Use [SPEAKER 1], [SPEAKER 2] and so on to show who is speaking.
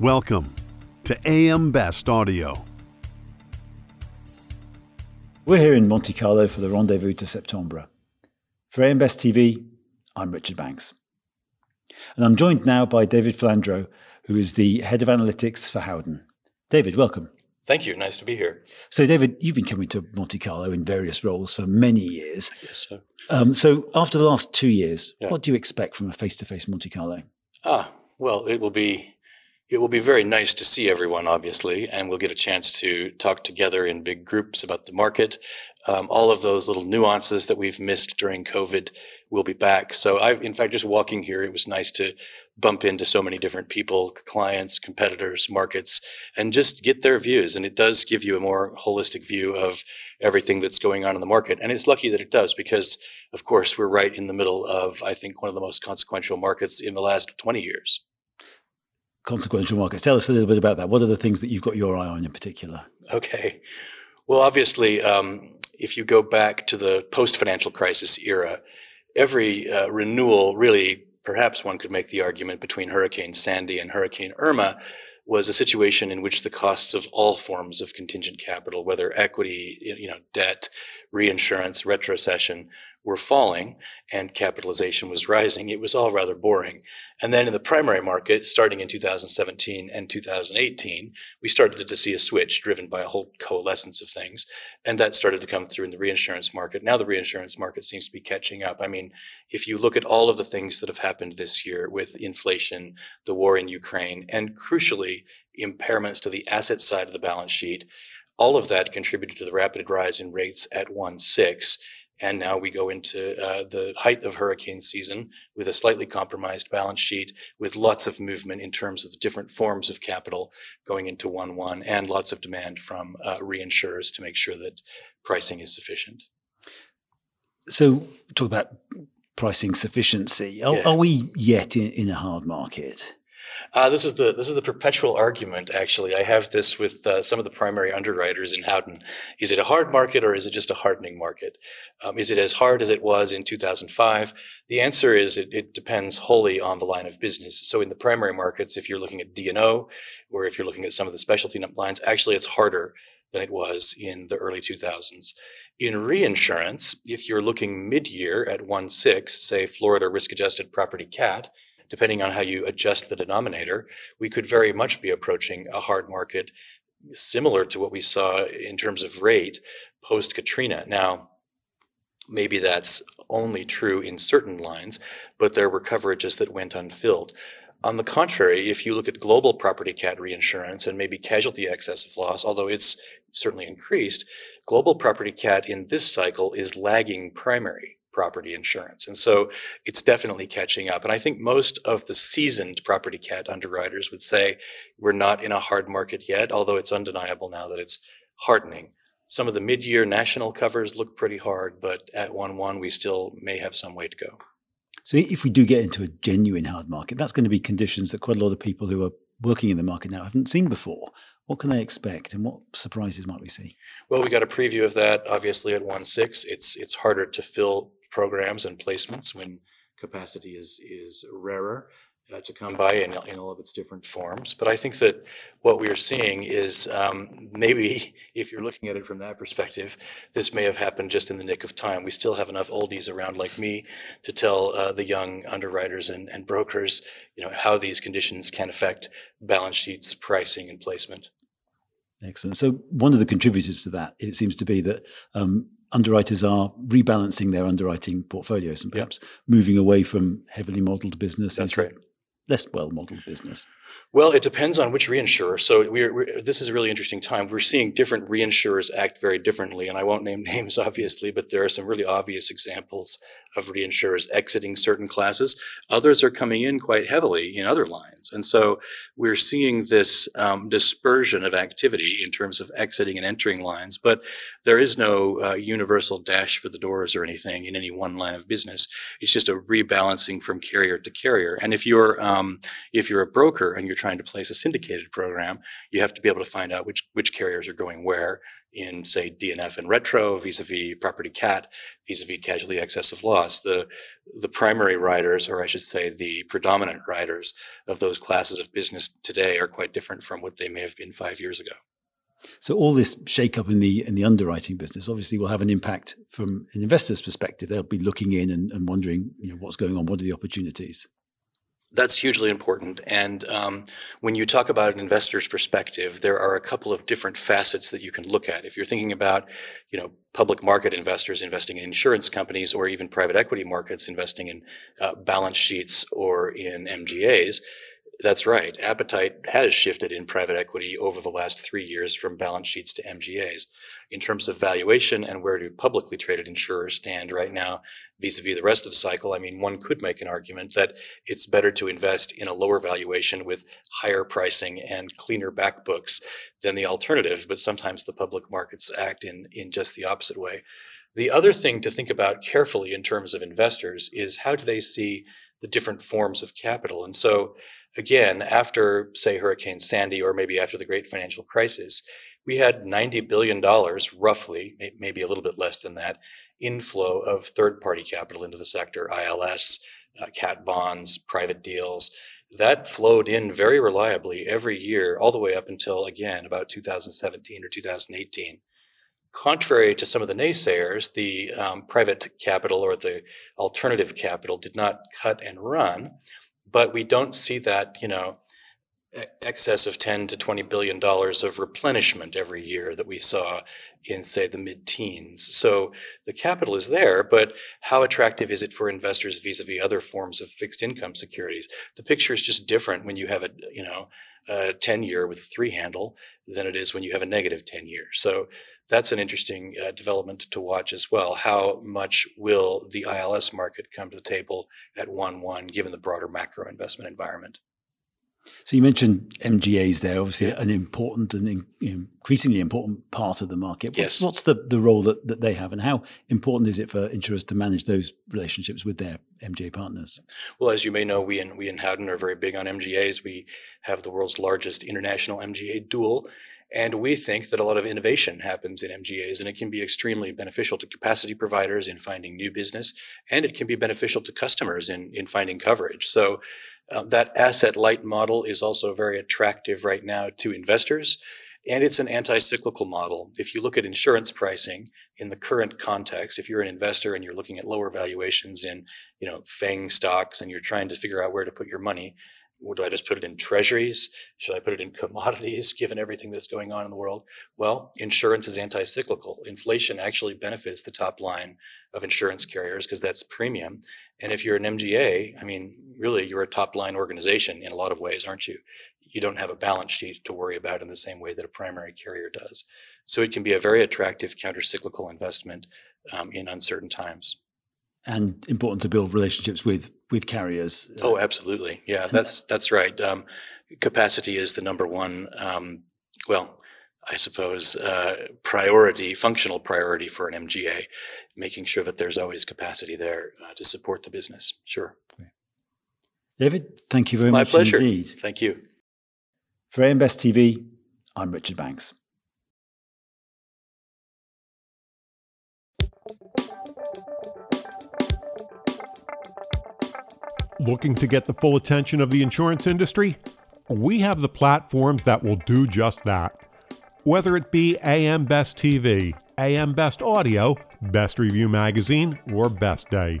[SPEAKER 1] Welcome to AM Best Audio.
[SPEAKER 2] We're here in Monte Carlo for the Rendezvous de Septembre. For AM Best TV, I'm Richard Banks. And I'm joined now by David Flandro, who is the head of analytics for Howden. David, welcome.
[SPEAKER 3] Thank you. Nice to be here.
[SPEAKER 2] So, David, you've been coming to Monte Carlo in various roles for many years.
[SPEAKER 3] Yes, sir.
[SPEAKER 2] Um, so, after the last two years,
[SPEAKER 3] Yeah.
[SPEAKER 2] what do you expect from a face-to-face Monte Carlo?
[SPEAKER 3] Ah, well, it will be it will be very nice to see everyone, obviously, and we'll get a chance to talk together in big groups about the market. Um, all of those little nuances that we've missed during COVID will be back. So, I've, in fact, just walking here, it was nice to bump into so many different people, clients, competitors, markets, and just get their views. And it does give you a more holistic view of everything that's going on in the market. And it's lucky that it does because, of course, we're right in the middle of, I think, one of the most consequential markets in the last 20 years.
[SPEAKER 2] Consequential markets. Tell us a little bit about that. What are the things that you've got your eye on in particular?
[SPEAKER 3] Okay. Well, obviously, um, if you go back to the post financial crisis era, every uh, renewal really, perhaps one could make the argument between Hurricane Sandy and Hurricane Irma was a situation in which the costs of all forms of contingent capital, whether equity, you know, debt, reinsurance, retrocession, were falling and capitalization was rising. It was all rather boring. And then in the primary market, starting in 2017 and 2018, we started to see a switch driven by a whole coalescence of things. And that started to come through in the reinsurance market. Now the reinsurance market seems to be catching up. I mean, if you look at all of the things that have happened this year with inflation, the war in Ukraine, and crucially, impairments to the asset side of the balance sheet, all of that contributed to the rapid rise in rates at 1.6. And now we go into uh, the height of hurricane season with a slightly compromised balance sheet, with lots of movement in terms of the different forms of capital going into 1 1, and lots of demand from uh, reinsurers to make sure that pricing is sufficient.
[SPEAKER 2] So, talk about pricing sufficiency. Are,
[SPEAKER 3] Yeah.
[SPEAKER 2] are we yet in, in a hard market?
[SPEAKER 3] Uh, this is the this is the perpetual argument. Actually, I have this with uh, some of the primary underwriters in Howden. Is it a hard market or is it just a hardening market? Um, is it as hard as it was in 2005? The answer is it, it depends wholly on the line of business. So in the primary markets, if you're looking at D&O or if you're looking at some of the specialty lines, actually it's harder than it was in the early 2000s. In reinsurance, if you're looking mid-year at 1.6, say Florida risk-adjusted property cat, depending on how you adjust the denominator, we could very much be approaching a hard market similar to what we saw in terms of rate post Katrina. Now, maybe that's only true in certain lines, but there were coverages that went unfilled. On the contrary, if you look at global property cat reinsurance and maybe casualty excess of loss, although it's certainly increased, global property cat in this cycle is lagging primary property insurance. And so it's definitely catching up. And I think most of the seasoned property cat underwriters would say we're not in a hard market yet, although it's undeniable now that it's hardening. Some of the mid year national covers look pretty hard, but at 1 1, we still may have some way to go.
[SPEAKER 2] So, if we do get into a genuine hard market, that's going to be conditions that quite a lot of people who are working in the market now haven't seen before. What can they expect, and what surprises might we see?
[SPEAKER 3] Well, we got a preview of that obviously at 1 6. It's, it's harder to fill programs and placements when capacity is, is rarer. Uh, to come by in, in all of its different forms. But I think that what we are seeing is um, maybe if you're looking at it from that perspective, this may have happened just in the nick of time. We still have enough oldies around like me to tell uh, the young underwriters and, and brokers, you know, how these conditions can affect balance sheets, pricing, and placement.
[SPEAKER 2] Excellent. So, one of the contributors to that, it seems to be that um, underwriters are rebalancing their underwriting portfolios and perhaps moving away from heavily modeled business
[SPEAKER 3] That's
[SPEAKER 2] into
[SPEAKER 3] right.
[SPEAKER 2] less well modeled business.
[SPEAKER 3] Well, it depends on which reinsurer. So we're, we're, this is a really interesting time. We're seeing different reinsurers act very differently, and I won't name names, obviously, but there are some really obvious examples of reinsurers exiting certain classes. Others are coming in quite heavily in other lines, and so we're seeing this um, dispersion of activity in terms of exiting and entering lines. But there is no uh, universal dash for the doors or anything in any one line of business. It's just a rebalancing from carrier to carrier. And if you're um, if you're a broker and you're trying to place a syndicated program, you have to be able to find out which which carriers are going where in say D&F and retro vis-a-vis property cat, vis-a-vis casualty excess of loss. The the primary riders, or I should say the predominant riders of those classes of business today are quite different from what they may have been five years ago.
[SPEAKER 2] So all this shake-up in the in the underwriting business obviously will have an impact from an investor's perspective. They'll be looking in and, and wondering, you know, what's going on, what are the opportunities?
[SPEAKER 3] That's hugely important. And um, when you talk about an investor's perspective, there are a couple of different facets that you can look at. If you're thinking about, you know, public market investors investing in insurance companies or even private equity markets investing in uh, balance sheets or in MGAs, that's right. Appetite has shifted in private equity over the last three years from balance sheets to MGAs. In terms of valuation and where do publicly traded insurers stand right now vis-a-vis the rest of the cycle, I mean, one could make an argument that it's better to invest in a lower valuation with higher pricing and cleaner back books than the alternative, but sometimes the public markets act in, in just the opposite way. The other thing to think about carefully in terms of investors is how do they see the different forms of capital? And so again, after, say, Hurricane Sandy or maybe after the great financial crisis, we had $90 billion, roughly, maybe a little bit less than that, inflow of third party capital into the sector, ILS, uh, cat bonds, private deals. That flowed in very reliably every year, all the way up until, again, about 2017 or 2018 contrary to some of the naysayers, the um, private capital or the alternative capital did not cut and run but we don't see that, you know, excess of 10 to 20 billion dollars of replenishment every year that we saw in say the mid-teens so the capital is there but how attractive is it for investors vis-a-vis other forms of fixed income securities the picture is just different when you have a you know a 10 year with a three handle than it is when you have a negative 10 year so that's an interesting uh, development to watch as well. How much will the ILS market come to the table at 1 1 given the broader macro investment environment?
[SPEAKER 2] So you mentioned MGAs there, obviously an important and increasingly important part of the market. What's,
[SPEAKER 3] yes.
[SPEAKER 2] what's the, the role that, that they have and how important is it for insurers to manage those relationships with their MGA partners?
[SPEAKER 3] Well, as you may know, we in, we in Howden are very big on MGAs. We have the world's largest international MGA DUAL. And we think that a lot of innovation happens in MGAs, and it can be extremely beneficial to capacity providers in finding new business, and it can be beneficial to customers in, in finding coverage. So um, that asset light model is also very attractive right now to investors. And it's an anti-cyclical model. If you look at insurance pricing in the current context, if you're an investor and you're looking at lower valuations in, you know, FANG stocks and you're trying to figure out where to put your money, do I just put it in treasuries? Should I put it in commodities given everything that's going on in the world? Well, insurance is anti cyclical. Inflation actually benefits the top line of insurance carriers because that's premium. And if you're an MGA, I mean, really, you're a top line organization in a lot of ways, aren't you? You don't have a balance sheet to worry about in the same way that a primary carrier does. So it can be a very attractive counter cyclical investment um, in uncertain times
[SPEAKER 2] and important to build relationships with with carriers.
[SPEAKER 3] Oh, absolutely. Yeah, that's that's right. Um, capacity is the number one. Um, well, I suppose uh, priority, functional priority for an MGA, making sure that there's always capacity there uh, to support the business. Sure.
[SPEAKER 2] David, thank you very much.
[SPEAKER 3] My
[SPEAKER 2] much
[SPEAKER 3] pleasure.
[SPEAKER 2] indeed.
[SPEAKER 3] Thank you.
[SPEAKER 2] For AM Best TV, I'm Richard Banks.
[SPEAKER 4] Looking to get the full attention of the insurance industry? We have the platforms that will do just that. Whether it be AM Best TV, AM Best Audio, Best Review Magazine, or Best Day.